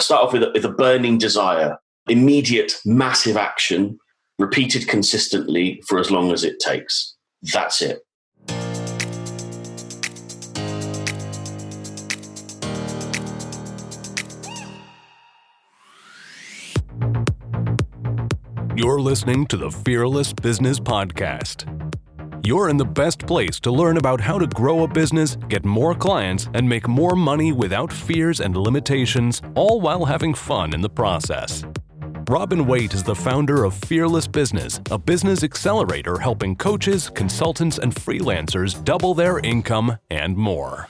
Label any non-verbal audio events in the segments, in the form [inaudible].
start off with a, with a burning desire, immediate, massive action, repeated consistently for as long as it takes. That's it. You're listening to the Fearless Business Podcast. You're in the best place to learn about how to grow a business, get more clients, and make more money without fears and limitations, all while having fun in the process. Robin Waite is the founder of Fearless Business, a business accelerator helping coaches, consultants, and freelancers double their income and more.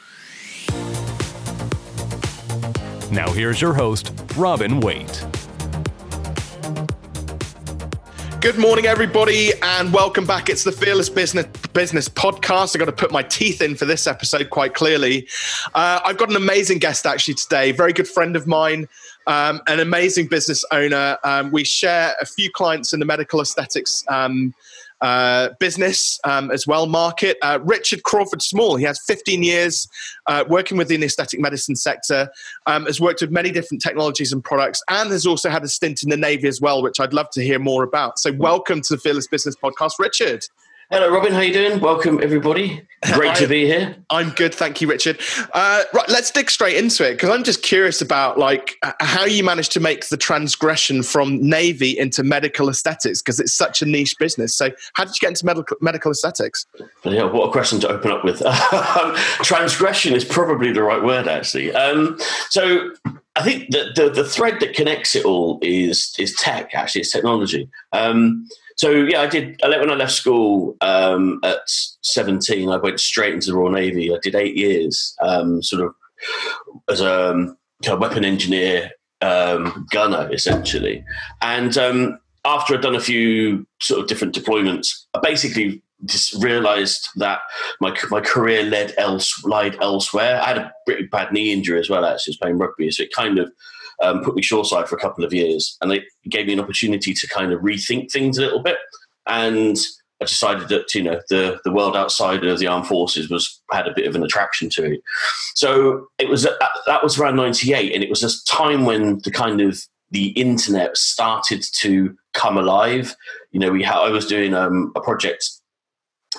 Now, here's your host, Robin Waite. Good morning, everybody, and welcome back. It's the Fearless Business Business Podcast. I've got to put my teeth in for this episode quite clearly. Uh, I've got an amazing guest actually today, very good friend of mine, um, an amazing business owner. Um, we share a few clients in the medical aesthetics um, uh, business um, as well, market. Uh, Richard Crawford Small, he has 15 years uh, working within the aesthetic medicine sector, um, has worked with many different technologies and products, and has also had a stint in the Navy as well, which I'd love to hear more about. So, welcome to the Fearless Business Podcast, Richard. Hello, Robin. How you doing? Welcome, everybody. Great to be here. I'm good, thank you, Richard. Uh, right, let's dig straight into it because I'm just curious about like how you managed to make the transgression from navy into medical aesthetics because it's such a niche business. So, how did you get into medical medical aesthetics? Yeah, what a question to open up with. [laughs] transgression is probably the right word, actually. Um, so, I think the, the, the thread that connects it all is is tech. Actually, it's technology. Um, so yeah, I did. I left When I left school um, at seventeen, I went straight into the Royal Navy. I did eight years, um, sort of as a um, kind of weapon engineer, um, gunner, essentially. And um, after I'd done a few sort of different deployments, I basically just realised that my my career led else lied elsewhere. I had a pretty bad knee injury as well. Actually, I was playing rugby, so it kind of um, put me shoreside for a couple of years, and they gave me an opportunity to kind of rethink things a little bit. And I decided that you know the the world outside of the armed forces was had a bit of an attraction to it. So it was that was around '98, and it was a time when the kind of the internet started to come alive. You know, we ha- I was doing um, a project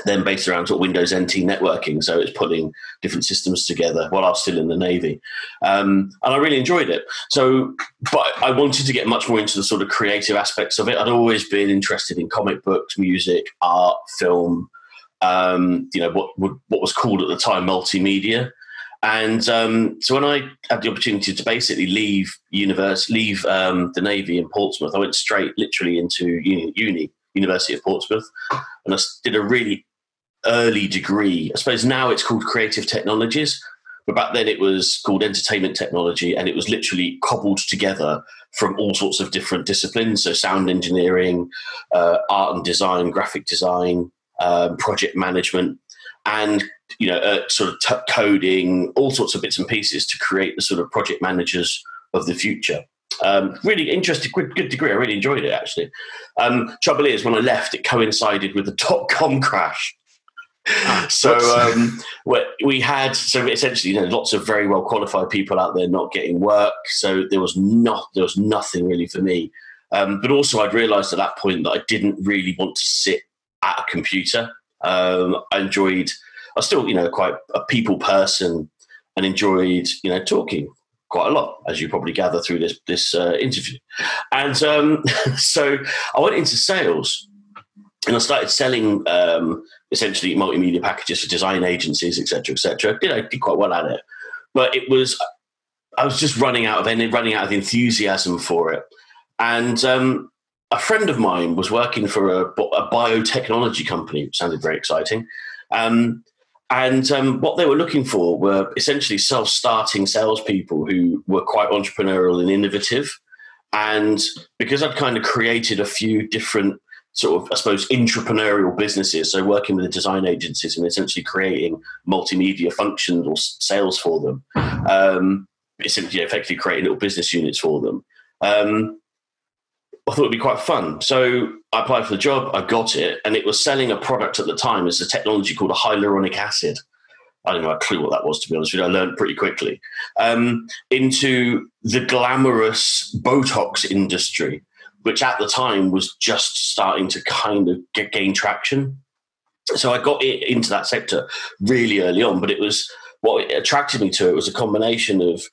then based around sort of Windows NT networking. So it's putting different systems together while I was still in the Navy. Um, and I really enjoyed it. So, but I wanted to get much more into the sort of creative aspects of it. I'd always been interested in comic books, music, art, film, um, you know, what, what was called at the time multimedia. And um, so when I had the opportunity to basically leave university, leave um, the Navy in Portsmouth, I went straight literally into uni, uni University of Portsmouth, and I did a really early degree. I suppose now it's called Creative Technologies, but back then it was called Entertainment Technology, and it was literally cobbled together from all sorts of different disciplines. So sound engineering, uh, art and design, graphic design, um, project management, and you know, uh, sort of t- coding, all sorts of bits and pieces to create the sort of project managers of the future. Um, really interesting, good, good, degree. I really enjoyed it actually. Um, trouble is, when I left, it coincided with the [laughs] dot com crash. Ah, [laughs] so um, we had so essentially you know, lots of very well qualified people out there not getting work. So there was not there was nothing really for me. Um, but also, I'd realised at that point that I didn't really want to sit at a computer. Um, I enjoyed. I was still you know quite a people person and enjoyed you know talking quite a lot, as you probably gather through this this uh, interview. And um, [laughs] so I went into sales, and I started selling um, essentially multimedia packages for design agencies, etc., etc. Did I did quite well at it, but it was I was just running out of running out of enthusiasm for it, and. Um, a friend of mine was working for a, a biotechnology company, which sounded very exciting. Um, and um, what they were looking for were essentially self starting salespeople who were quite entrepreneurial and innovative. And because I'd kind of created a few different sort of, I suppose, entrepreneurial businesses, so working with the design agencies and essentially creating multimedia functions or sales for them, um, essentially effectively creating little business units for them. Um, I thought it'd be quite fun. So I applied for the job, I got it, and it was selling a product at the time It's a technology called a hyaluronic acid. I didn't have a clue what that was, to be honest with you. I learned pretty quickly. Um, into the glamorous Botox industry, which at the time was just starting to kind of get, gain traction. So I got into that sector really early on, but it was what attracted me to it was a combination of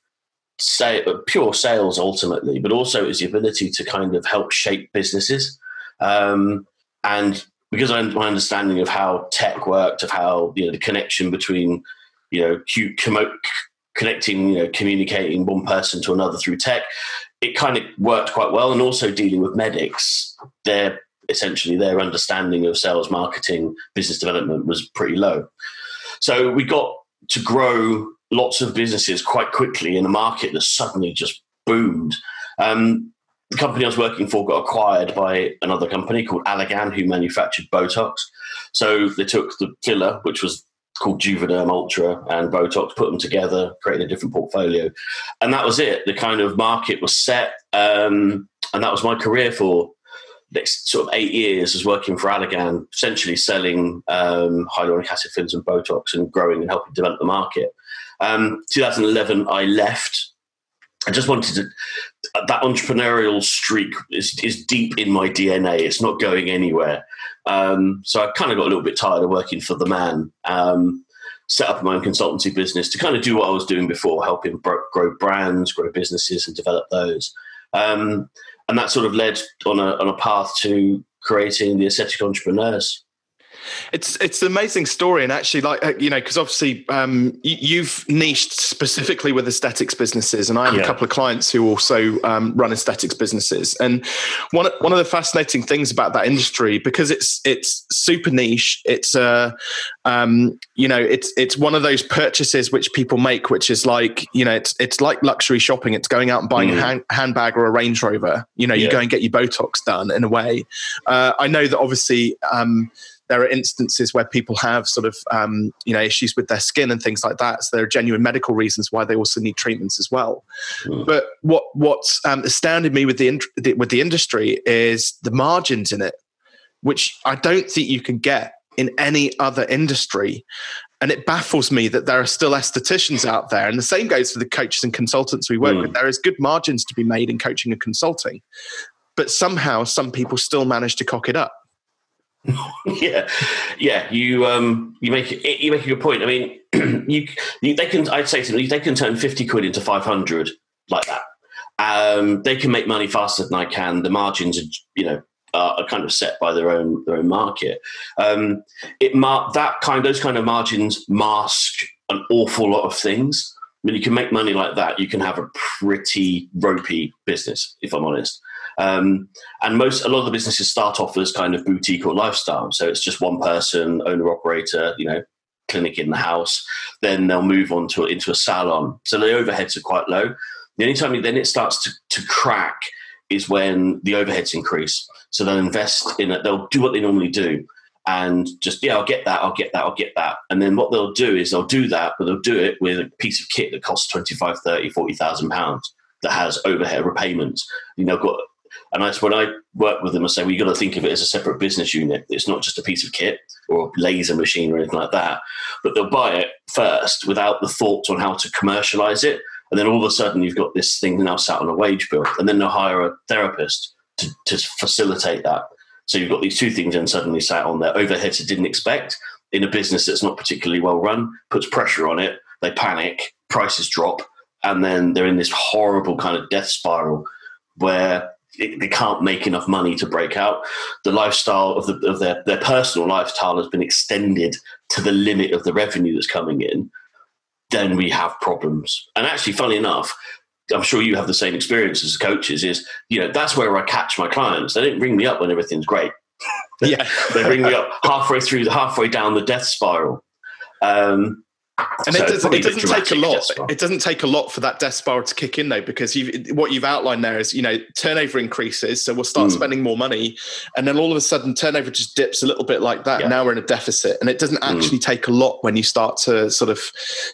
say, pure sales ultimately, but also was the ability to kind of help shape businesses. Um, and because I, my understanding of how tech worked, of how you know the connection between you know connecting, you know, communicating one person to another through tech, it kind of worked quite well. And also dealing with medics, their essentially their understanding of sales, marketing, business development was pretty low. So we got to grow lots of businesses quite quickly in a market that suddenly just boomed. Um, the company I was working for got acquired by another company called Allergan, who manufactured Botox. So they took the filler, which was called Juvederm Ultra and Botox, put them together, created a different portfolio, and that was it. The kind of market was set, um, and that was my career for next sort of eight years. Was working for Allergan, essentially selling um, hyaluronic acid fillers and Botox, and growing and helping develop the market. Um, 2011, I left. I just wanted to. That entrepreneurial streak is, is deep in my DNA. It's not going anywhere. Um, so I kind of got a little bit tired of working for the man. Um, set up my own consultancy business to kind of do what I was doing before, helping bro- grow brands, grow businesses, and develop those. Um, and that sort of led on a on a path to creating the aesthetic entrepreneurs. It's it's an amazing story, and actually, like uh, you know, because obviously um, you've niched specifically with aesthetics businesses, and I have yeah. a couple of clients who also um, run aesthetics businesses. And one one of the fascinating things about that industry, because it's it's super niche, it's a uh, um, you know, it's it's one of those purchases which people make, which is like you know, it's it's like luxury shopping. It's going out and buying mm. a hand, handbag or a Range Rover. You know, yeah. you go and get your Botox done in a way. Uh, I know that obviously. Um, there are instances where people have sort of um, you know issues with their skin and things like that. So there are genuine medical reasons why they also need treatments as well. Mm. But what what's um, astounded me with the with the industry is the margins in it, which I don't think you can get in any other industry. And it baffles me that there are still estheticians out there. And the same goes for the coaches and consultants we work mm. with. There is good margins to be made in coaching and consulting. But somehow some people still manage to cock it up. [laughs] yeah, yeah. You um, you make you make a good point. I mean, [clears throat] you, you, they can. I'd say to them, they can turn fifty quid into five hundred like that. Um, they can make money faster than I can. The margins, are, you know, are, kind of set by their own their own market. Um, it mar- that kind those kind of margins mask an awful lot of things. I mean, you can make money like that. You can have a pretty ropey business, if I'm honest. Um, and most a lot of the businesses start off as kind of boutique or lifestyle. So it's just one person, owner operator, you know, clinic in the house. Then they'll move on to into a salon. So the overheads are quite low. The only time then it starts to, to crack is when the overheads increase. So they'll invest in it. They'll do what they normally do and just yeah i'll get that i'll get that i'll get that and then what they'll do is they'll do that but they'll do it with a piece of kit that costs 25 30 40,000 pounds that has overhead repayments you know got and I, when I work with them, I say, well, you've got to think of it as a separate business unit. It's not just a piece of kit or a laser machine or anything like that. But they'll buy it first without the thoughts on how to commercialize it. And then all of a sudden, you've got this thing now sat on a wage bill. And then they'll hire a therapist to, to facilitate that. So you've got these two things and suddenly sat on their overheads they didn't expect in a business that's not particularly well run, puts pressure on it, they panic, prices drop, and then they're in this horrible kind of death spiral where they can't make enough money to break out. The lifestyle of, the, of their, their personal lifestyle has been extended to the limit of the revenue that's coming in. Then we have problems. And actually, funny enough, I'm sure you have the same experience as coaches. Is you know that's where I catch my clients. They don't ring me up when everything's great. Yeah, [laughs] they ring me up halfway through, halfway down the death spiral. Um, and so it doesn't, it doesn't take a lot. It doesn't take a lot for that death spiral to kick in, though, because you've, what you've outlined there is, you know, turnover increases, so we'll start mm. spending more money, and then all of a sudden, turnover just dips a little bit like that. Yeah. Now we're in a deficit, and it doesn't hmm. actually mm. take a lot when you start to sort of,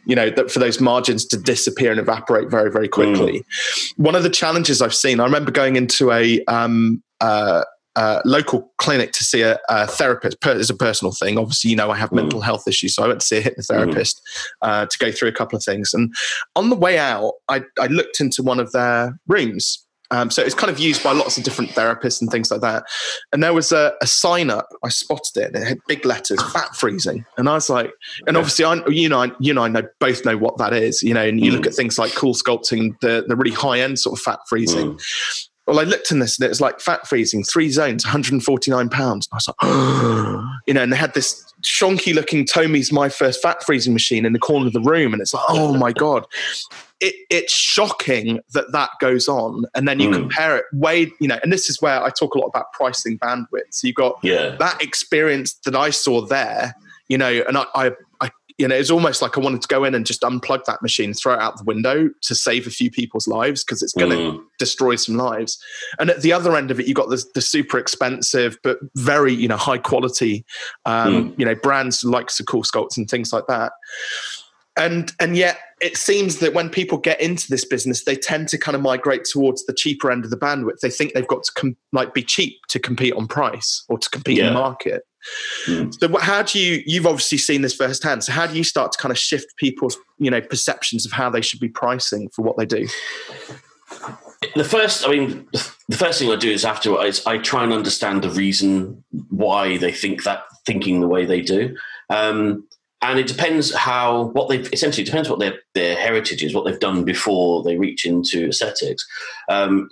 you know, for those margins to disappear and evaporate very, very quickly. Mm. One of the challenges I've seen, I remember going into a um, uh, uh, local clinic to see a, a therapist per, as a personal thing. Obviously, you know, I have mm. mental health issues, so I went to see a hypnotherapist mm. to go through a couple of things. And on the way out, I, I looked into one of their rooms um, so it's kind of used by lots of different therapists and things like that. And there was a, a sign up. I spotted it. It had big letters, fat freezing, and I was like, and obviously, I, you know, I, you know, I know both know what that is. You know, and you mm. look at things like CoolSculpting, the the really high end sort of fat freezing. Mm. Well, I looked in this and it was like fat freezing, three zones, 149 pounds. I was like, oh. [gasps] you know, and they had this shonky looking Tomi's My First Fat Freezing machine in the corner of the room. And it's like, oh my [laughs] God it, it's shocking that that goes on and then you mm. compare it way you know and this is where i talk a lot about pricing bandwidth so you've got yeah. that experience that i saw there you know and I, I you know, it's almost like I wanted to go in and just unplug that machine, throw it out the window to save a few people's lives because it's going to mm. destroy some lives. And at the other end of it, you got the, the super expensive but very, you know, high quality, um, mm. you know, brands like CoolSculpt and things like that and and yet it seems that when people get into this business they tend to kind of migrate towards the cheaper end of the bandwidth they think they've got to com- like be cheap to compete on price or to compete yeah. in the market mm. so how do you you've obviously seen this firsthand so how do you start to kind of shift people's you know perceptions of how they should be pricing for what they do the first i mean the first thing i do is afterwards i try and understand the reason why they think that thinking the way they do um, and it depends how what they've essentially depends what their their heritage is, what they've done before they reach into aesthetics. Um,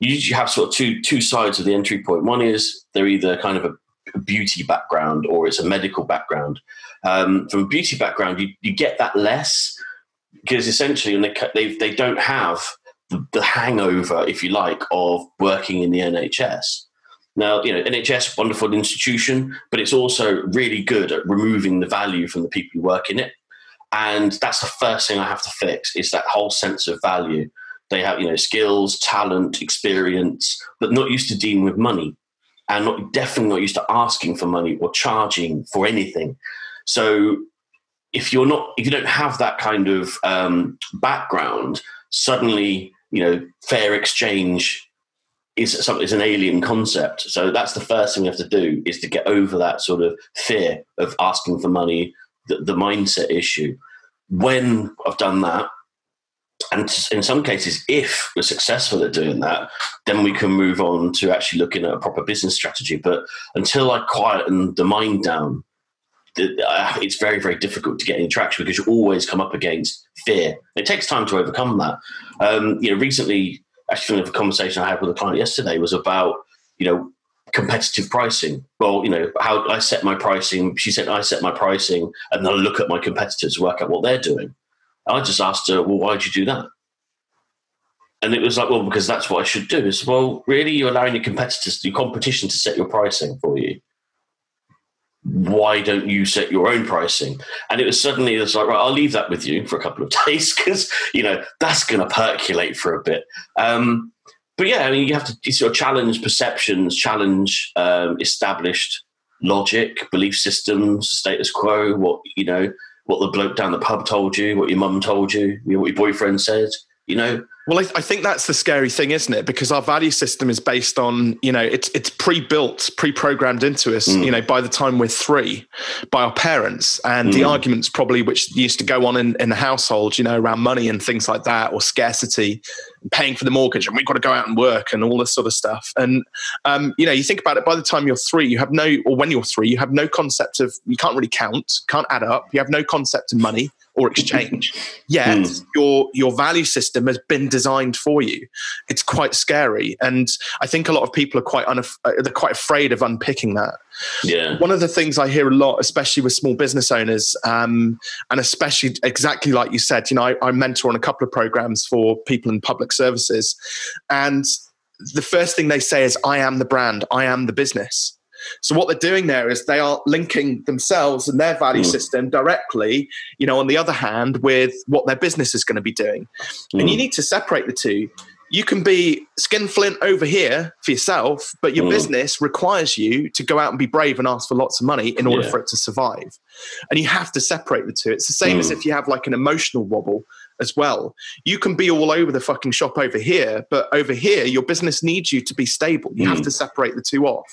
you usually have sort of two two sides of the entry point. One is they're either kind of a beauty background or it's a medical background. Um, from a beauty background, you, you get that less because essentially they they they don't have the, the hangover, if you like, of working in the NHS. Now, you know, NHS, wonderful institution, but it's also really good at removing the value from the people who work in it. And that's the first thing I have to fix is that whole sense of value. They have, you know, skills, talent, experience, but not used to dealing with money and not definitely not used to asking for money or charging for anything. So if you're not, if you don't have that kind of um, background, suddenly, you know, fair exchange is something is an alien concept. So that's the first thing we have to do is to get over that sort of fear of asking for money, the, the mindset issue. When I've done that, and in some cases, if we're successful at doing that, then we can move on to actually looking at a proper business strategy. But until I quieten the mind down, it's very, very difficult to get any traction because you always come up against fear. It takes time to overcome that. Um, you know, recently actually, the conversation I had with a client yesterday was about, you know, competitive pricing. Well, you know, how I set my pricing. She said I set my pricing, and then I look at my competitors, work out what they're doing. I just asked her, well, why did you do that? And it was like, well, because that's what I should do. Is well, really, you're allowing your competitors, your competition, to set your pricing for you why don't you set your own pricing? And it was suddenly it's like, right, I'll leave that with you for a couple of [laughs] days because you know that's going to percolate for a bit. Um, but yeah, I mean, you have to sort of challenge perceptions, challenge um, established logic, belief systems, status quo. What you know, what the bloke down the pub told you, what your mum told you, what your boyfriend said. You know, well, I, I, think that's the scary thing, isn't it? Because our value system is based on, you know, it's it's pre-built, pre-programmed into us, mm. you know, by the time we're three, by our parents. And mm. the arguments probably which used to go on in, in the household, you know, around money and things like that, or scarcity, paying for the mortgage, and we've got to go out and work and all this sort of stuff. And um, you know, you think about it, by the time you're three, you have no, or when you're three, you have no concept of you can't really count, can't add up, you have no concept of money or exchange. Yet mm. your your value system has been designed for you. It's quite scary, and I think a lot of people are quite unaf- uh, they're quite afraid of unpicking that. Yeah. One of the things I hear a lot, especially with small business owners, um, and especially exactly like you said, you know, I, I mentor on a couple of programs for people in public services, and the first thing they say is, "I am the brand. I am the business." So what they're doing there is they are linking themselves and their value mm. system directly, you know, on the other hand, with what their business is going to be doing. Mm. And you mm. need to separate the two. You can be skinflint over here for yourself, but your mm. business requires you to go out and be brave and ask for lots of money in order yeah. for it to survive. And you have to separate the two. It's the same as mm. if you have like an emotional wobble as well. You can be all over the fucking shop over here, but over here, your business needs you to be stable. You mm. have to separate the two off.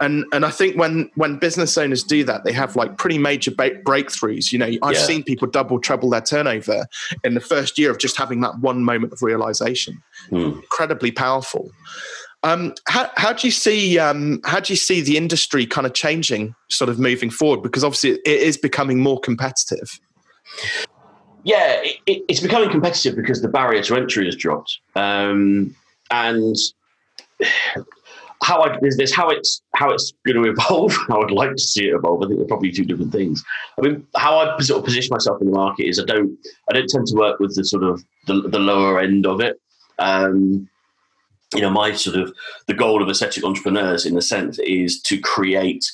And and I think when when business owners do that, they have like pretty major ba- breakthroughs. You know, I've yeah. seen people double, treble their turnover in the first year of just having that one moment of realization. Mm. Incredibly powerful. Um, how, how do you see um, how do you see the industry kind of changing, sort of moving forward? Because obviously it is becoming more competitive. Yeah, it, it's becoming competitive because the barrier to entry has dropped, um, and how I there's, how it's how it's going to evolve. [laughs] I would like to see it evolve. I think they're probably two different things. I mean, how I sort of position myself in the market is I don't I don't tend to work with the sort of the, the lower end of it. Um, you know, my sort of the goal of aesthetic entrepreneurs, in a sense, is to create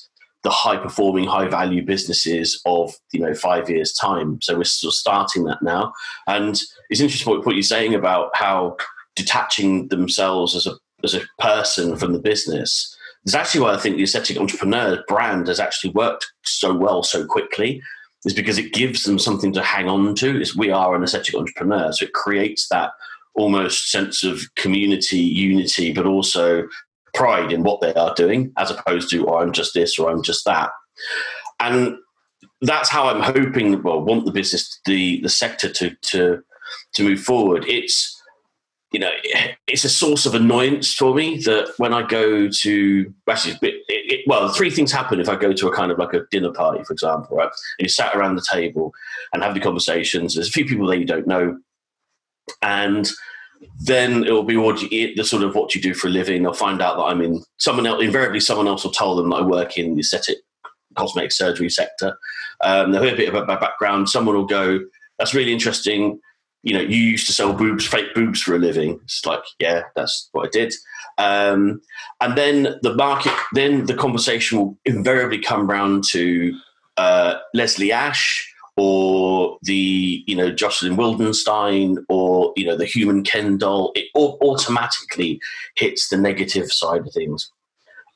the high performing, high value businesses of you know five years time. So we're still starting that now, and it's interesting what you're saying about how detaching themselves as a as a person from the business. That's actually why I think the aesthetic entrepreneur brand has actually worked so well so quickly. Is because it gives them something to hang on to. Is we are an aesthetic entrepreneur, so it creates that almost sense of community unity, but also pride in what they are doing, as opposed to, oh, I'm just this or I'm just that. And that's how I'm hoping, well, want the business, the the sector to to to move forward. It's you know, it's a source of annoyance for me that when I go to actually, it, it, well, three things happen if I go to a kind of like a dinner party, for example, right? And you sat around the table and have the conversations. There's a few people there you don't know, and then it will be what you, the sort of what you do for a living. They'll find out that I'm in someone else. Invariably, someone else will tell them that I work in the aesthetic cosmetic surgery sector. Um, they'll hear a bit about my background. Someone will go, "That's really interesting." You know, you used to sell boobs, fake boobs for a living. It's like, yeah, that's what I did. Um, and then the market, then the conversation will invariably come round to uh, Leslie Ash or the you know Jocelyn Wildenstein or you know the human Ken doll, it automatically hits the negative side of things,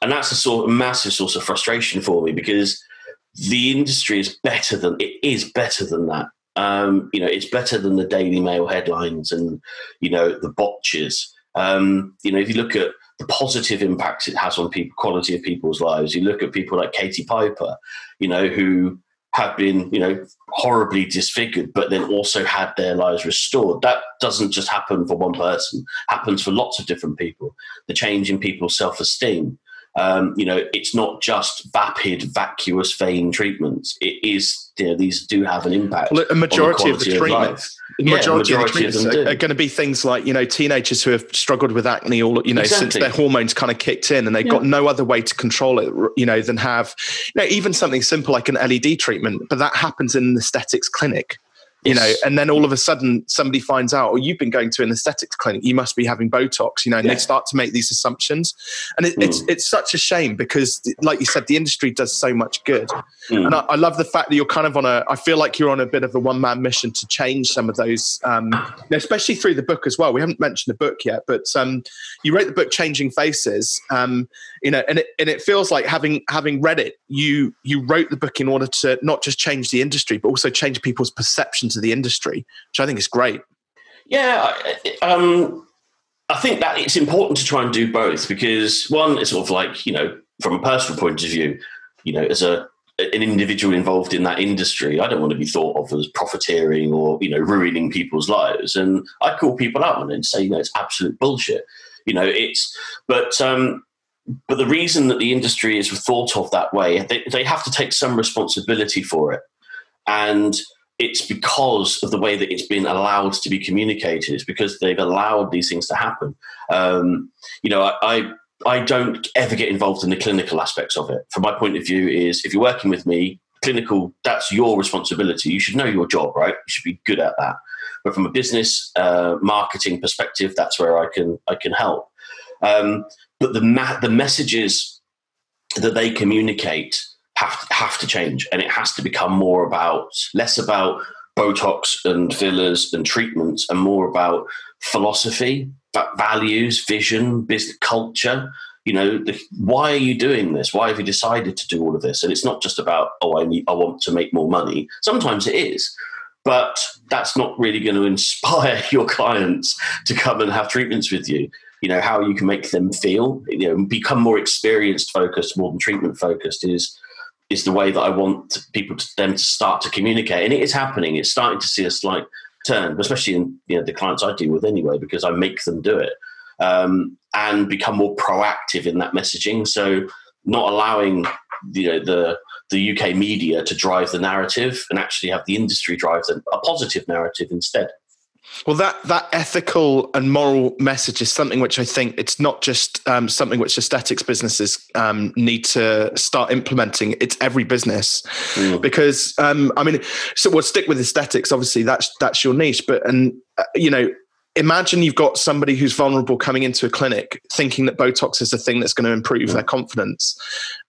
and that's a sort of massive source of frustration for me because the industry is better than it is better than that. Um, you know, it's better than the Daily Mail headlines and you know the botches. Um, you know, if you look at the positive impacts it has on people, quality of people's lives, you look at people like Katie Piper, you know, who have been, you know, horribly disfigured, but then also had their lives restored. That doesn't just happen for one person; happens for lots of different people. The change in people's self-esteem. Um, you know, it's not just vapid, vacuous vain treatments. It is, you know, these do have an impact. Well, a majority of the treatments the majority, yeah, majority of the treatments are, are, going to be things like you know teenagers who have struggled with acne all you know exactly. since their hormones kind of kicked in and they've yeah. got no other way to control it you know than have you know even something simple like an LED treatment but that happens in an aesthetics clinic you know and then all of a sudden somebody finds out oh you've been going to an aesthetics clinic you must be having botox you know and yeah. they start to make these assumptions and it, mm. it's it's such a shame because like you said the industry does so much good mm. and I, I, love the fact that you're kind of on a i feel like you're on a bit of a one-man mission to change some of those um, especially through the book as well we haven't mentioned the book yet but um, you wrote the book changing faces um, you know and it, and it feels like having having read it you you wrote the book in order to not just change the industry but also change people's perceptions the industry which i think is great yeah um, i think that it's important to try and do both because one is sort of like you know from a personal point of view you know as a an individual involved in that industry, I don't want to be thought of as profiteering or you know ruining people's lives. And I call people out on it and say, you know, it's absolute bullshit. You know, it's but um, but the reason that the industry is thought of that way, they, they have to take some responsibility for it. And it's because of the way that it's been allowed to be communicated. It's because they've allowed these things to happen. Um, you know, I, I, I don't ever get involved in the clinical aspects of it. From my point of view, is if you're working with me, clinical, that's your responsibility. You should know your job, right? You should be good at that. But from a business uh, marketing perspective, that's where I can I can help. Um, but the ma- the messages that they communicate have have to change, and it has to become more about less about Botox and fillers and treatments, and more about philosophy, values, vision, business culture. You know, the, why are you doing this? Why have you decided to do all of this? And it's not just about oh, I need, I want to make more money. Sometimes it is, but that's not really going [laughs] to inspire your clients to come and have treatments with you. You know how you can make them feel. You know, become more experienced focused more than treatment focused is is the way that I want people to them to start to communicate, and it is happening. It's starting to see a slight turn, especially in you know the clients I deal with anyway, because I make them do it um, and become more proactive in that messaging. So not allowing you know the the UK media to drive the narrative and actually have the industry drive the, a positive narrative instead. Well, that that ethical and moral message is something which I think it's not just um, something which aesthetics businesses um, need to start implementing. It's every business mm. because um, I mean, so we'll stick with aesthetics. Obviously, that's that's your niche, but and uh, you know, imagine you've got somebody who's vulnerable coming into a clinic thinking that Botox is the thing that's going to improve mm. their confidence.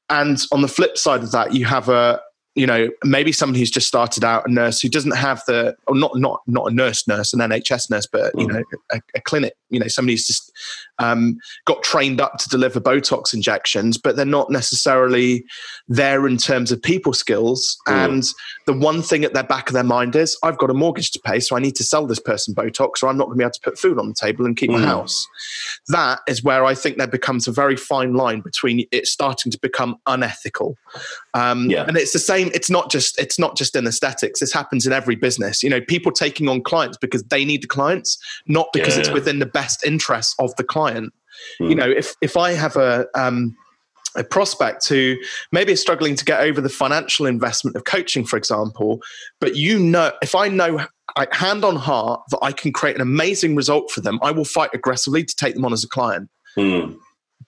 And on the flip side of that, you have a, you know maybe somebody who's just started out a nurse who doesn't have the or not not not a nurse nurse an nhs nurse but you mm. know a, a, clinic you know somebody who's just um, got trained up to deliver botox injections but they're not necessarily there in terms of people skills mm. and the one thing at their back of their mind is i've got a mortgage to pay so i need to sell this person botox or i'm not going to be able to put food on the table and keep mm. my house that is where i think there becomes a very fine line between it starting to become unethical um, yeah. and it's the same it's not just it's not just in aesthetics. This happens in every business. You know, people taking on clients because they need the clients, not because yeah. it's within the best interests of the client. Mm. You know, if if I have a um, a prospect who maybe is struggling to get over the financial investment of coaching, for example, but you know, if I know hand on heart that I can create an amazing result for them, I will fight aggressively to take them on as a client. Mm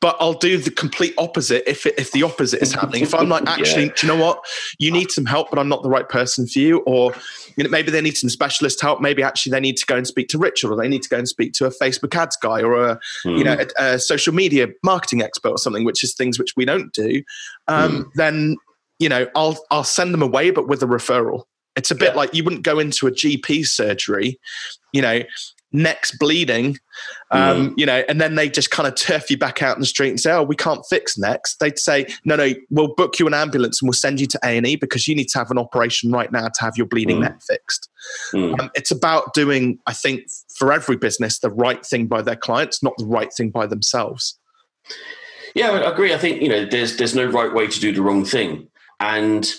but I'll do the complete opposite if it, if the opposite is happening. If I'm like, [laughs] actually, yeah. do you know what? You need some help, but I'm not the right person for you, or you know, maybe they need some specialist help. Maybe actually they need to go and speak to Richard, or they need to go and speak to a Facebook ads guy, or a mm. you know hmm. a, a, social media marketing expert, or something, which is things which we don't do. Um, mm. Then you know, I'll I'll send them away, but with a referral. It's a bit yeah. like you wouldn't go into a GP surgery, you know, neck's bleeding, um, mm. you know, and then they just kind of turf you back out in the street and say, "Oh, we can't fix necks." They'd say, "No, no, we'll book you an ambulance and we'll send you to A and E because you need to have an operation right now to have your bleeding mm. neck fixed." Mm. Um, it's about doing, I think, for every business, the right thing by their clients, not the right thing by themselves. Yeah, I agree. I think you know, there's there's no right way to do the wrong thing, and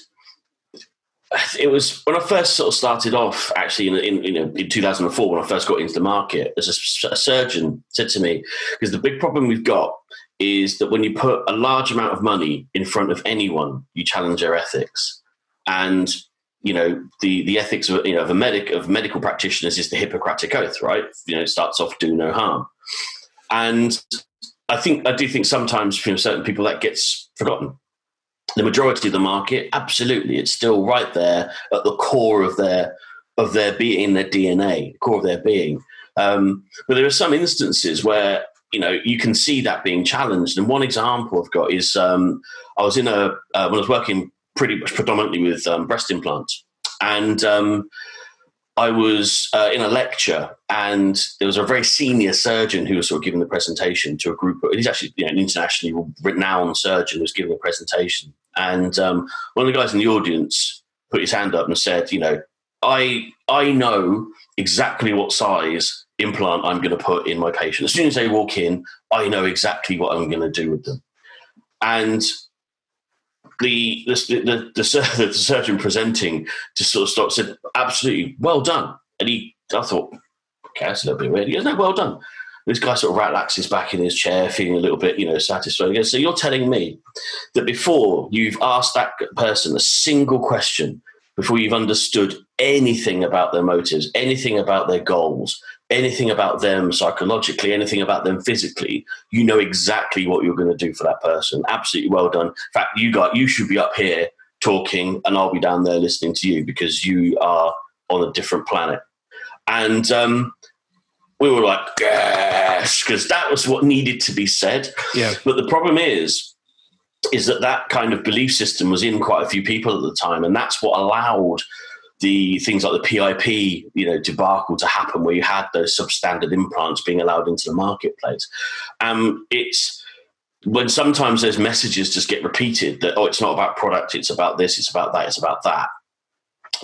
it was when I first sort of started off, actually, in, in, you know, in 2004, when I first got into the market, as a, a surgeon said to me, because the big problem we've got is that when you put a large amount of money in front of anyone, you challenge their ethics. And you know the the ethics of you know of a medic of medical practitioners is the Hippocratic oath, right? You know, it starts off do no harm, and I think I do think sometimes from certain people that gets forgotten the majority of the market, absolutely, it's still right there at the core of their of their being, their DNA, core of their being. Um, but there are some instances where you know you can see that being challenged. And one example I've got is um, I was in a uh, when I was working pretty much predominantly with um, breast implants, and um, I was uh, in a lecture, and there was a very senior surgeon who was sort of giving the presentation to a group. Of, he's actually you know, an internationally renowned surgeon who was giving a presentation, and um, one of the guys in the audience put his hand up and said, "You know, I I know exactly what size implant I'm going to put in my patient. As soon as they walk in, I know exactly what I'm going to do with them." And the the, the, the, [laughs] the surgeon presenting just sort of stopped, said, "Absolutely, well done." And he, I thought, okay, that's a little bit weird. He goes, "No, well done." This guy sort of relaxes back in his chair, feeling a little bit, you know, satisfied. He goes, "So you're telling me that before you've asked that person a single question, before you've understood anything about their motives, anything about their goals, anything about them psychologically, anything about them physically, you know exactly what you're going to do for that person. Absolutely well done. In fact, you got you should be up here talking, and I'll be down there listening to you because you are on a different planet. And um, we were like, yes, because that was what needed to be said. Yeah. But the problem is, is that that kind of belief system was in quite a few people at the time, and that's what allowed the things like the PIP, you know, debacle to happen, where you had those substandard implants being allowed into the marketplace. Um, it's when sometimes those messages just get repeated that oh, it's not about product, it's about this, it's about that, it's about that.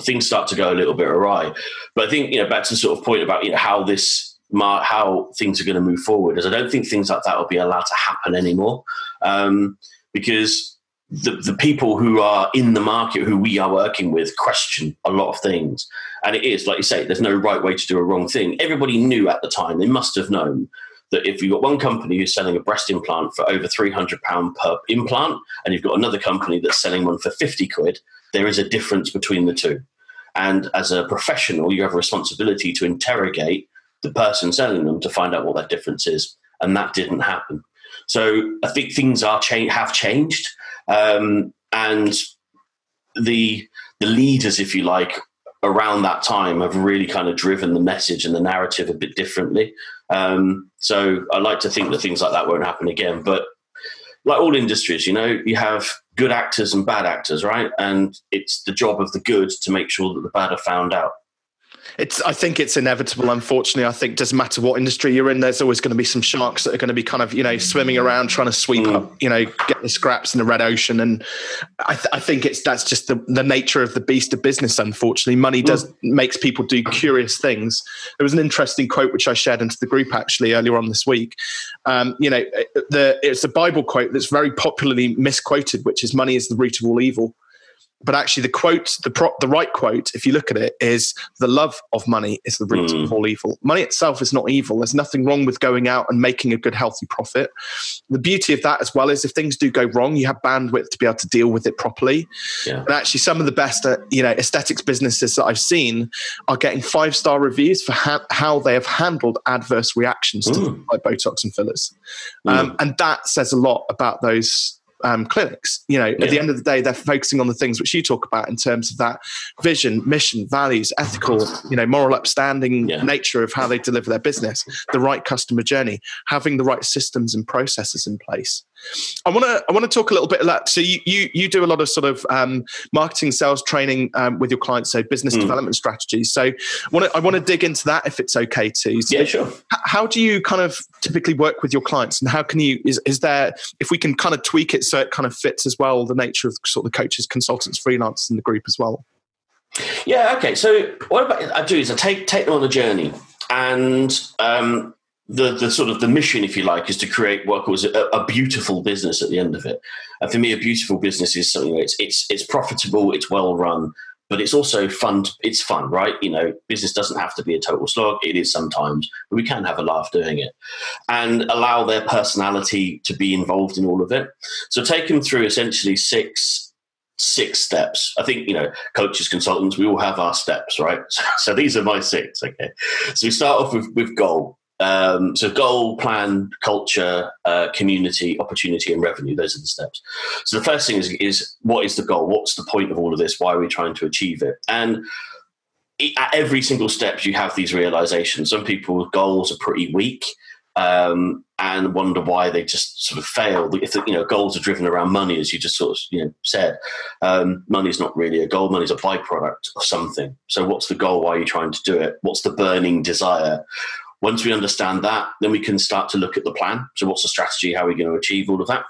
things start to go a little bit awry. But I think you know back to the sort of point about you know how this how things are going to move forward is I don't think things like that will be allowed to happen anymore um, because the, the people who are in the market who we are working with question a lot of things and it is like you say there's no right way to do a wrong thing everybody knew at the time they must have known that if you've got one company who's selling a breast implant for over 300 pound per implant and you've got another company that's selling one for 50 quid there is a difference between the two and as a professional you have a responsibility to interrogate the person selling them to find out what that difference is. And that didn't happen. So I think things are cha- have changed, um, and the the leaders, if you like, around that time have really kind of driven the message and the narrative a bit differently. Um, so I like to think that things like that won't happen again. But like all industries, you know, you have good actors and bad actors, right? And it's the job of the good to make sure that the bad are found out it's I think it's inevitable. Unfortunately, I think doesn't matter what industry you're in. There's always going to be some sharks that are going to be kind of you know swimming around trying to sweep mm. up you know get the scraps in the red ocean. And I, th- I think it's that's just the, the nature of the beast of business. Unfortunately, money does mm. makes people do curious things. There was an interesting quote which I shared into the group actually earlier on this week. Um, you know, the it's a Bible quote that's very popularly misquoted, which is "Money is the root of all evil." But actually the quote the pro- the right quote if you look at it is the love of money is the root mm. of all evil money itself is not evil there's nothing wrong with going out and making a good healthy profit the beauty of that as well is if things do go wrong you have bandwidth to be able to deal with it properly yeah. and actually some of the best uh, you know aesthetics businesses that i've seen are getting five star reviews for ha- how they have handled adverse reactions mm. to like botox and fillers mm. um, and that says a lot about those um, clinics. You know, yeah. at the end of the day, they're focusing on the things which you talk about in terms of that vision, mission, values, ethical, you know, moral upstanding yeah. nature of how they deliver their business, the right customer journey, having the right systems and processes in place. I want to I want to talk a little bit about so you you you do a lot of sort of um, marketing sales training um, with your clients so business mm. development strategies. So I want to I want to dig into that if it's okay to. so yeah sure. how do you kind of typically work with your clients and how can you is is there if we can kind of tweak it so it kind of fits as well the nature of sort of the coaches consultants freelancers in the group as well? Yeah okay. So what about I do is I take take them on a journey. And um, the the sort of the mission, if you like, is to create what was a, a, beautiful business at the end of it. And for me, a beautiful business is something it's it's it's profitable, it's well run, but it's also fun. It's fun, right? You know, business doesn't have to be a total slog. It is sometimes, but we can have a laugh doing it, and allow their personality to be involved in all of it. So take them through essentially six six steps. I think, you know, coaches, consultants, we all have our steps, right? So, [laughs] so, these are my six. Okay. So we start off with, with goal. Um, so goal, plan, culture, uh, community, opportunity, and revenue. Those are the steps. So the first thing is, is what is the goal? What's the point of all of this? Why are we trying to achieve it? And at every single step, you have these realizations. Some people's goals are pretty weak. Um, and wonder why they just sort of fail. If you know goals are driven around money, as you just sort of you know said, um, money is not really a goal. Money is a byproduct of something. So, what's the goal? Why are you trying to do it? What's the burning desire? Once we understand that, then we can start to look at the plan. So, what's the strategy? How are we going to achieve all of that?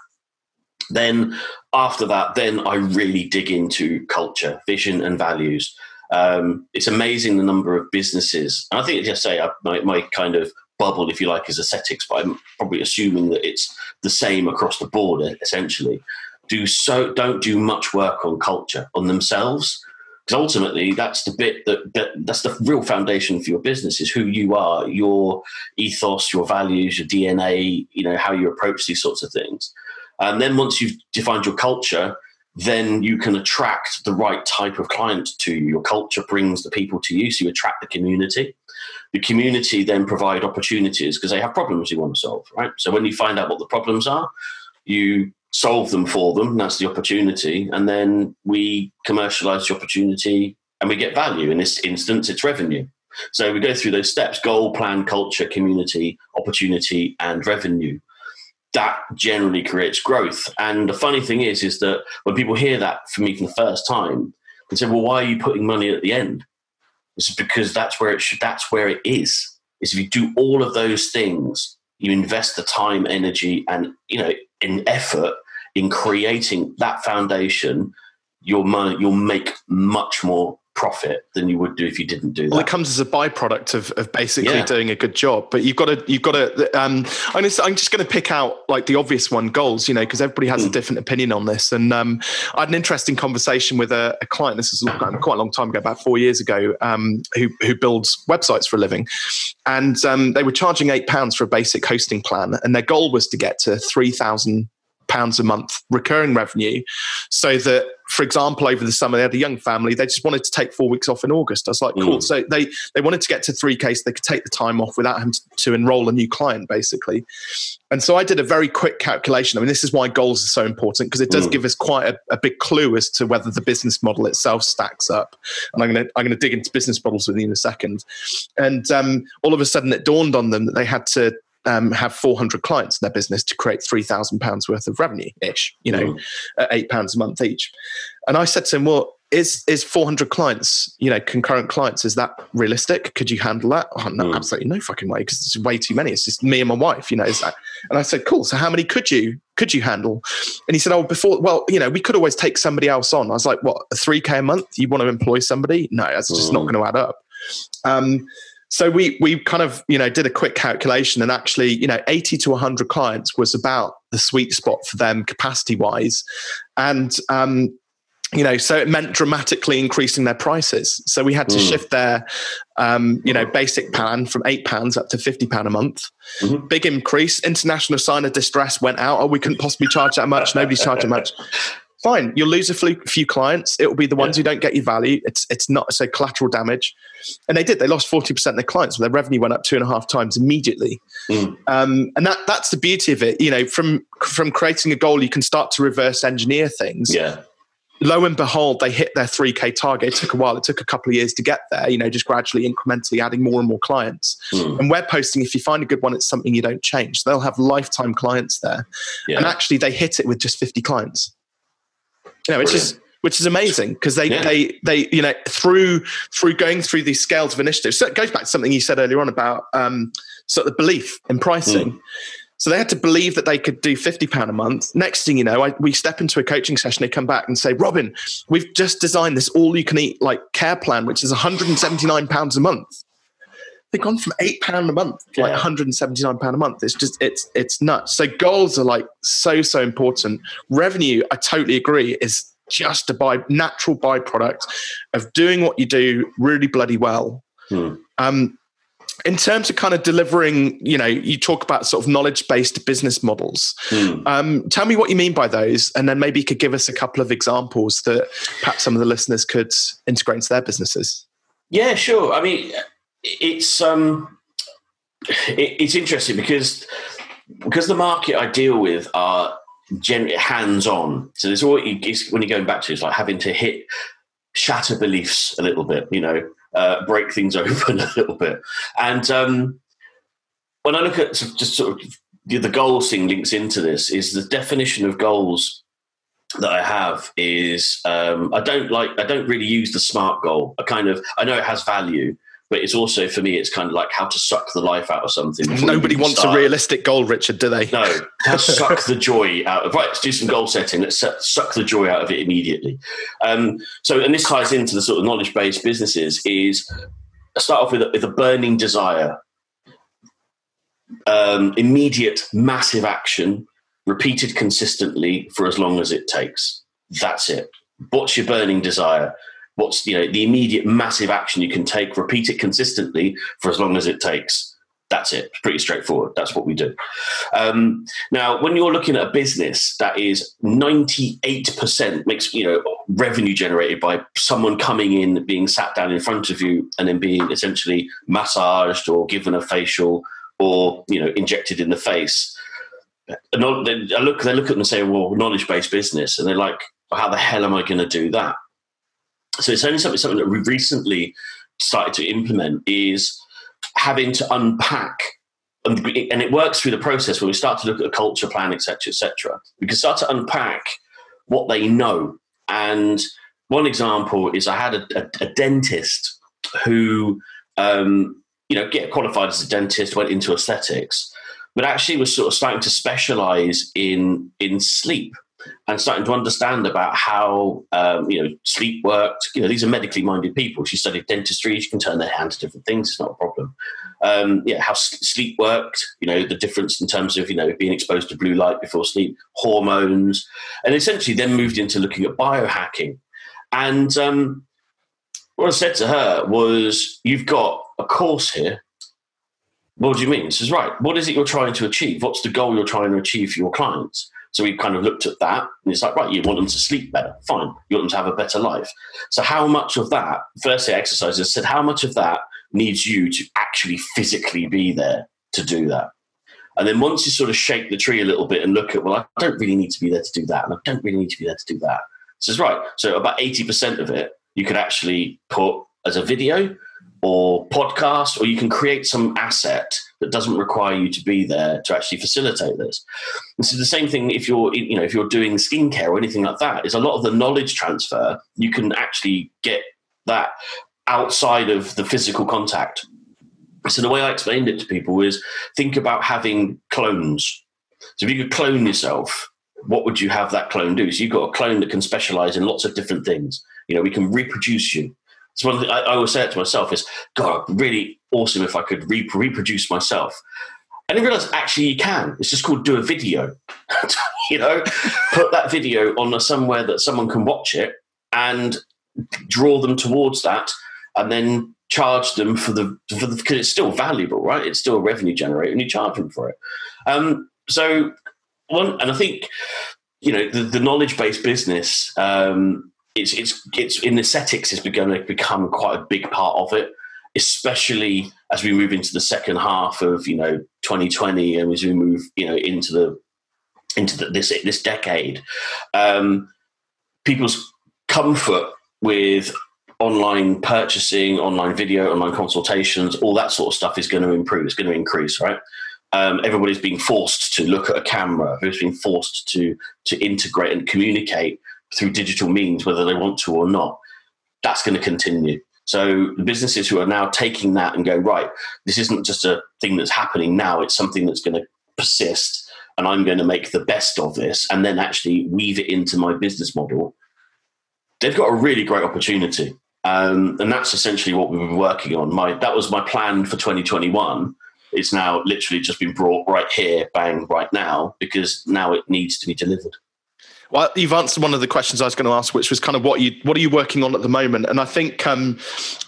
Then, after that, then I really dig into culture, vision, and values. Um, it's amazing the number of businesses. And I think, just say, my, my kind of bubble, if you like, is aesthetics, but I'm probably assuming that it's the same across the board, essentially. Do so, don't do much work on culture, on themselves because ultimately that's the bit that, that, that's the real foundation for your business is who you are your ethos your values your dna you know how you approach these sorts of things. And then once you've defined your culture then you can attract the right type of client to you. Your culture brings the people to you so you attract the community. The community then provide opportunities because they have problems you want to solve right? So when you find out what the problems are you solve them for them. That's the opportunity. And then we commercialize the opportunity and we get value. In this instance, it's revenue. So we go through those steps goal, plan, culture, community, opportunity, and revenue. That generally creates growth. And the funny thing is, is that when people hear that from me for the first time, they say, Well, why are you putting money at the end? It's because that's where it should that's where it is. Is if you do all of those things, you invest the time, energy, and you know, in effort in creating that foundation, you'll you'll make much more profit than you would do if you didn't do that. Well, it comes as a byproduct of, of basically yeah. doing a good job. But you've got to, you've got to. Um, I'm just, I'm just going to pick out like the obvious one, goals. You know, because everybody has mm. a different opinion on this. And um, I had an interesting conversation with a, a client. This is quite a long time ago, about four years ago, um, who who builds websites for a living, and um, they were charging eight pounds for a basic hosting plan, and their goal was to get to three thousand pounds a month recurring revenue so that for example over the summer they had a young family they just wanted to take four weeks off in august. I was like cool. Mm. so they they wanted to get to 3k so they could take the time off without having to, to enroll a new client basically. And so i did a very quick calculation. I mean this is why goals are so important because it does mm. give us quite a, a, big clue as to whether the business model itself stacks up. And i'm going to i'm going to dig into business models with you in a second. And um, all of a sudden it dawned on them that they had to um, have 400 clients in their business to create 3,000 pounds worth of revenue ish, you know, mm. at eight pounds a month each. And I said to him, well, is is 400 clients, you know, concurrent clients, is that realistic? Could you handle that? Oh, no, mm. absolutely no fucking way, because it's way too many. It's just me and my wife, you know. Is that? And I said, cool. So how many could you could you handle? And he said, oh, before, well, you know, we could always take somebody else on. I was like, what, a 3K a month? You want to employ somebody? No, that's just mm. not going to add up. Um, so we we kind of you know did a quick calculation and actually you know 80 to 100 clients was about the sweet spot for them capacity wise and um, you know so it meant dramatically increasing their prices. So we had to mm. shift their um, you know basic plan from eight pounds up to 50 pound a month. Mm-hmm. big increase. International sign of distress went out. Oh we couldn't possibly charge that much. Nobody's charging much fine. You'll lose a few clients. It will be the ones yeah. who don't get your value. It's it's not so collateral damage. And they did. They lost forty percent of their clients. Their revenue went up two and a half times immediately. Mm. Um, and that that's the beauty of it. You know, from from creating a goal, you can start to reverse engineer things. Yeah. Lo and behold, they hit their 3K target. It took a while. It took a couple of years to get there, you know, just gradually, incrementally adding more and more clients. Mm. And web hosting, if you find a good one, it's something you don't change. So they'll have lifetime clients there. Yeah. And actually, they hit it with just 50 clients. You know, which Brilliant. is which is amazing because they yeah. they they you know through through going through these scales of initiatives. So it goes back to something you said earlier on about um, sort of the belief in pricing. Mm. So they had to believe that they could do fifty pound a month. Next thing you know, I, we step into a coaching session. They come back and say, "Robin, we've just designed this all-you-can-eat like care plan, which is one hundred and seventy-nine pounds a month." They've gone from eight pound a month to like one hundred and seventy-nine pound a month. It's just it's it's nuts. So goals are like so so important. Revenue, I totally agree, is just a by natural byproduct of doing what you do really bloody well. Hmm. Um, in terms of kind of delivering, you know, you talk about sort of knowledge based business models. Hmm. Um, tell me what you mean by those, and then maybe you could give us a couple of examples that perhaps some of the listeners could integrate into their businesses. Yeah, sure. I mean, it's um, it, it's interesting because because the market I deal with are generally hands on. So there's always when you're going back to it's like having to hit shatter beliefs a little bit, you know, uh, break things [laughs] open a little bit. And um, when I look at just sort of the goals thing links into this is the definition of goals that I have is um, I don't like I don't really use the smart goal. I kind of I know it has value, but it's also for me it's kind of like how to suck the life out of something nobody wants start. a realistic goal richard do they? No how to [laughs] suck the joy out of right let's do some goal setting. Let's suck the joy out of it immediately. Um, so and this ties into the sort of knowledge based businesses is start off with a, with a burning desire. Um, immediate massive action repeated consistently for as long as it takes. That's it. What's your burning desire what's you know the immediate massive action you can take repeat it consistently for as long as it takes. That's it. It's pretty straightforward. That's what we do. Um, now when you're looking at a business that is 98% makes you know revenue generated by someone coming in being sat down in front of you and then being essentially massaged or given a facial or you know injected in the face. And I look they look at them and say well knowledge based business. And they're like how the hell am I going to do that so it's only something, something that we've recently started to implement is having to unpack and, it works through the process when we start to look at a culture plan etc etc we can start to unpack what they know. And one example is i had a, a, a dentist who um, you know get qualified as a dentist went into aesthetics but actually was sort of starting to specialize in in sleep and starting to understand about how um, you know sleep worked. You know, these are medically minded people. She studied dentistry. She can turn their hand to different things. It's not a problem. Um, yeah, how sleep worked. You know, the difference in terms of you know being exposed to blue light before sleep, hormones, and essentially then moved into looking at biohacking. And um, what I said to her was, "You've got a course here." What do you mean? She says, right, what is it you're trying to achieve? What's the goal you're trying to achieve for your clients? So we kind of looked at that and it's like, right, you want them to sleep better. Fine. You want them to have a better life. So how much of that, firstly, exercises said, how much of that needs you to actually physically be there to do that? And then once you sort of shake the tree a little bit and look at, well, I don't really need to be there to do that. And I don't really need to be there to do that. Says, right. So about 80% of it you could actually put as a video or podcast, or you can create some asset that doesn't require you to be there to actually facilitate this. And so the same thing if you're you know if you're doing skincare or anything like that is a lot of the knowledge transfer you can actually get that outside of the physical contact. So the way I explained it to people is think about having clones. So if you could clone yourself, what would you have that clone do? So you've got a clone that can specialize in lots of different things. You know, we can reproduce you. So one I, I always say it to myself is, God, really awesome if I could re- reproduce myself. And I realized actually you can. It's just called do a video. [laughs] you know, put that video on somewhere that someone can watch it and draw them towards that, and then charge them for the for the because it's still valuable, right? It's still a revenue generator, and you charge them for it. Um, so one, and I think you know the, the knowledge based business. Um, it's it's it's in aesthetics is going to become quite a big part of it, especially as we move into the second half of you know 2020 and as we move you know into the into the, this this decade. Um, people's comfort with online purchasing, online video, online consultations, all that sort of stuff is going to improve. It's going to increase, right? Um, everybody's being forced to look at a camera. Who's being forced to to integrate and communicate through digital means, whether they want to or not. That's going to continue. So the businesses who are now taking that and going right, this isn't just a thing that's happening now. It's something that's going to persist, and I'm going to make the best of this, and then actually weave it into my business model. They've got a really great opportunity, um, and that's essentially what we've been working on. My that was my plan for 2021. It's now literally just been brought right here, bang, right now, because now it needs to be delivered. Well, you've answered one of the questions I was going to ask, which was kind of what you what are you working on at the moment? And I think um,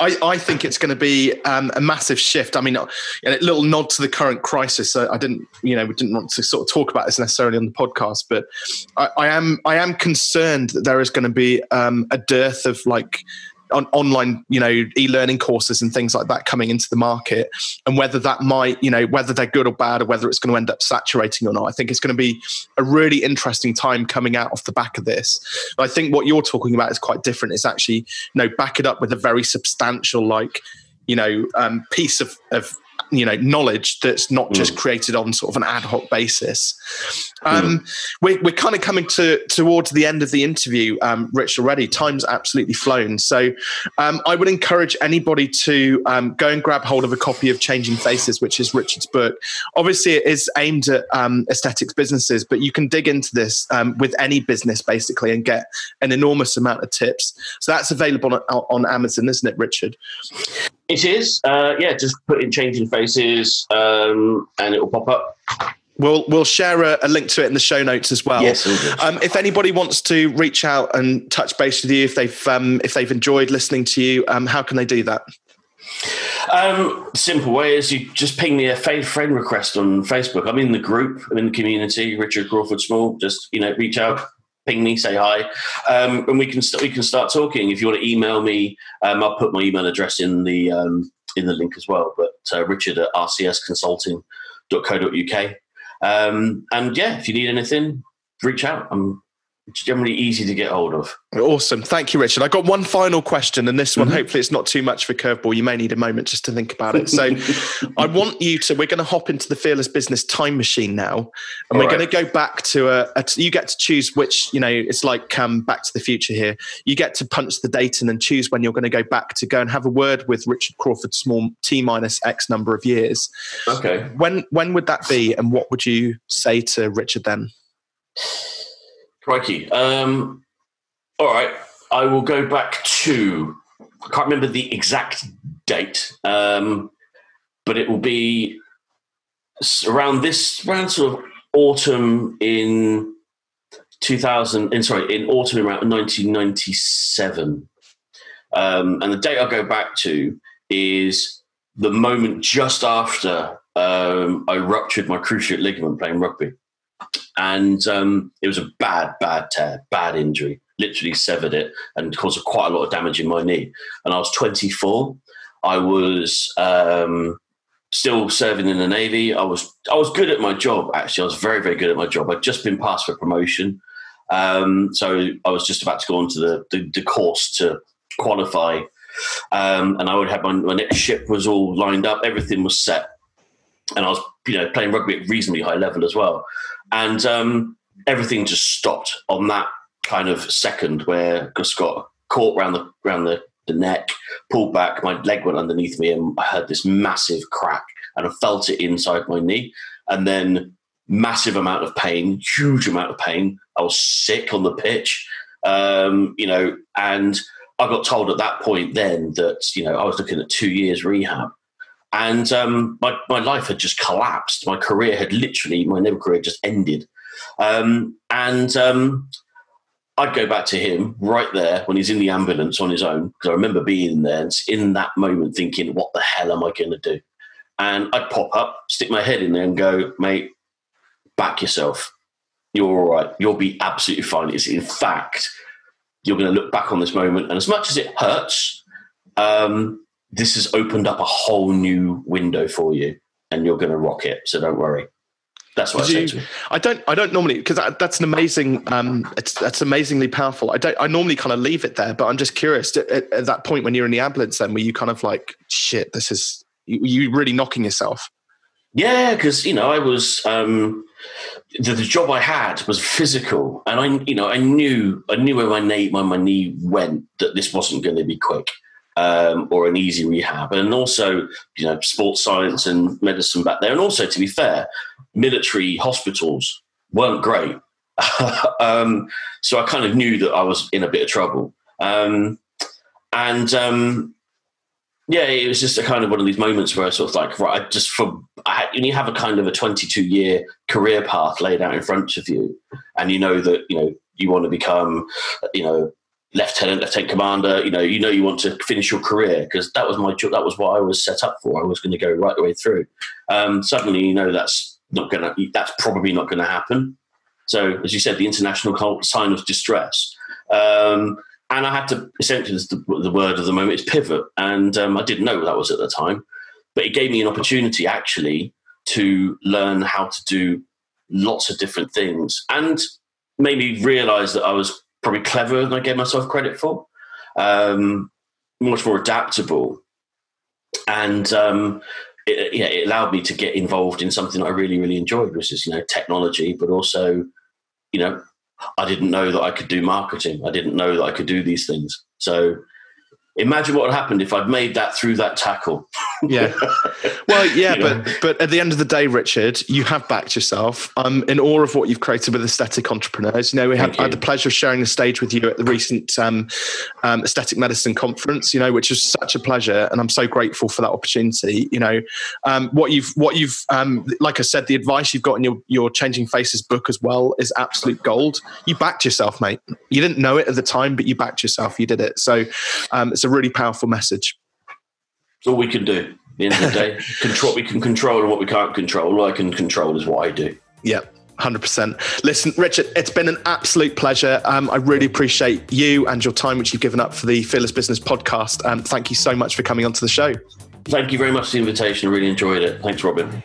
I, I think it's going to be um, a massive shift. I mean, a little nod to the current crisis. I didn't, you know, we didn't want to sort of talk about this necessarily on the podcast, but I, I am I am concerned that there is going to be um, a dearth of like on online, you know, e-learning courses and things like that coming into the market, and whether that might, you know, whether they're good or bad, or whether it's going to end up saturating or not. I think it's going to be a really interesting time coming out off the back of this. I think what you're talking about is quite different. It's actually, you know, back it up with a very substantial, like, you know, um, piece of, of you know knowledge that's not just mm. created on sort of an ad hoc basis. Um, mm. we're, we're kind of coming to towards the end of the interview, um, Rich. Already, time's absolutely flown. So, um, I would encourage anybody to um, go and grab hold of a copy of Changing Faces, which is Richard's book. Obviously, it is aimed at um, aesthetics businesses, but you can dig into this um, with any business basically and get an enormous amount of tips. So that's available on, on Amazon, isn't it, Richard? It is. Uh, yeah, just put in changing faces um, and it will pop up. We'll we'll share a, a, link to it in the show notes as well. Yes. Um, if anybody wants to reach out and touch base with you, if they've um, if they've enjoyed listening to you, um, how can they do that? Um, simple way is you just ping me a friend request on Facebook. I'm in the group. I'm in the community. Richard Crawford Small. Just you know, reach out ping me, say hi, um, and we can st- we can start talking. If you want to email me, um, I'll put my email address in the um, in the link as well. But uh, Richard at rcsconsulting.co.uk. Um, and yeah, if you need anything, reach out. I'm generally easy to get hold of. Awesome. Thank you, Richard. I got one final question, and this one, mm-hmm. hopefully, it's not too much for curveball. You may need a moment just to think about it. So, [laughs] I want you to, we're going to hop into the Fearless Business time machine now, and All we're right. going to go back to a, a, you get to choose which, you know, it's like um, back to the future here. You get to punch the date and then choose when you're going to go back to go and have a word with Richard Crawford Small T minus X number of years. Okay. When, when would that be, and what would you say to Richard then? Crikey. Um, all right. I will go back to, I can't remember the exact date, um, but it will be around this, around sort of autumn in 2000, in, sorry, in autumn around 1997. Um, and the date I'll go back to is the moment just after um, I ruptured my cruciate ligament playing rugby. And um, it was a bad, bad tear, bad injury. Literally severed it and caused quite a lot of damage in my knee. And I was 24. I was um, still serving in the navy. I was I was good at my job. Actually, I was very very good at my job. I'd just been passed for promotion, um, so I was just about to go on to the the, the course to qualify, um, and I would have my, my next ship was all lined up. Everything was set, and I was you know playing rugby at reasonably high level as well, and um, everything just stopped on that kind of second where just got caught around the around the the neck, pulled back, my leg went underneath me, and I heard this massive crack, and I felt it inside my knee, and then massive amount of pain, huge amount of pain. I was sick on the pitch, um, you know, and I got told at that point then that you know I was looking at two years rehab, and um, my my life had just collapsed. My career had literally my naval career just ended, um, and um, I'd go back to him right there when he's in the ambulance on his own because I remember being there and in that moment thinking, "What the hell am I going to do?" And I'd pop up, stick my head in there, and go, "Mate, back yourself. You're all right. You'll be absolutely fine." It's in fact, you're going to look back on this moment, and as much as it hurts, um, this has opened up a whole new window for you, and you're going to rock it. So don't worry. That's what I, you, I don't. I don't normally because that, that's an amazing. Um, it's that's amazingly powerful. I don't. I normally kind of leave it there, but I'm just curious. At, at that point when you're in the ambulance, then were you kind of like, shit, this is you, you really knocking yourself? Yeah, because you know I was um, the, the, job I had was physical, and I you know I knew I knew where my knee my, my knee went that this wasn't going to be quick um, or an easy rehab, and also you know sports science and medicine back there, and also to be fair, military hospitals weren't great. [laughs] um, so I kind of knew that I was in a bit of trouble. Um, and um, yeah, it was just a kind of one of these moments where I sort of like, right, I just for I you have a kind of a 22 year career path laid out in front of you, and you know that you know you want to become, you know, lieutenant, lieutenant commander. You know, you know you want to finish your career because that was my job. That was what I was set up for. I was going to go right the way through. Um, suddenly, you know, that's not going to, that's probably not going to happen. So, as you said, the international sign of distress. Um, and I had to essentially, the, the, word of the moment is pivot. And um, I didn't know what that was at the time, but it gave me an opportunity actually to learn how to do lots of different things and made me realize that I was probably cleverer than I gave myself credit for, um, much more adaptable. And um, it, yeah, it allowed me to get involved in something I really, really enjoyed, which is you know technology, but also, you know, I didn't know that I could do marketing. I didn't know that I could do these things. So imagine what had happened if I'd made that through that tackle. [laughs] yeah. Well, [laughs] yeah, but but at the end of the day, Richard, you have backed yourself. I'm in awe of what you've created with aesthetic entrepreneurs. You know, we had, had the pleasure of sharing the stage with you at the recent um, um, aesthetic medicine conference. You know, which was such a pleasure, and I'm so grateful for that opportunity. You know, um, what you've what you've um, like I said, the advice you've got in your your changing faces book as well is absolute gold. You backed yourself, mate. You didn't know it at the time, but you backed yourself. You did it. So um, it's a really powerful message. It's all we can do. At the end of the day, [laughs] control we can control and what we can't control. All I can control is what I do. Yeah. 100%. Listen, Richard, it's been an absolute pleasure. Um, I really appreciate you and your time, which you've given up for the Fearless Business podcast. Um, thank you so much for coming onto the show. Thank you very much for the invitation. I really enjoyed it. Thanks, Robin.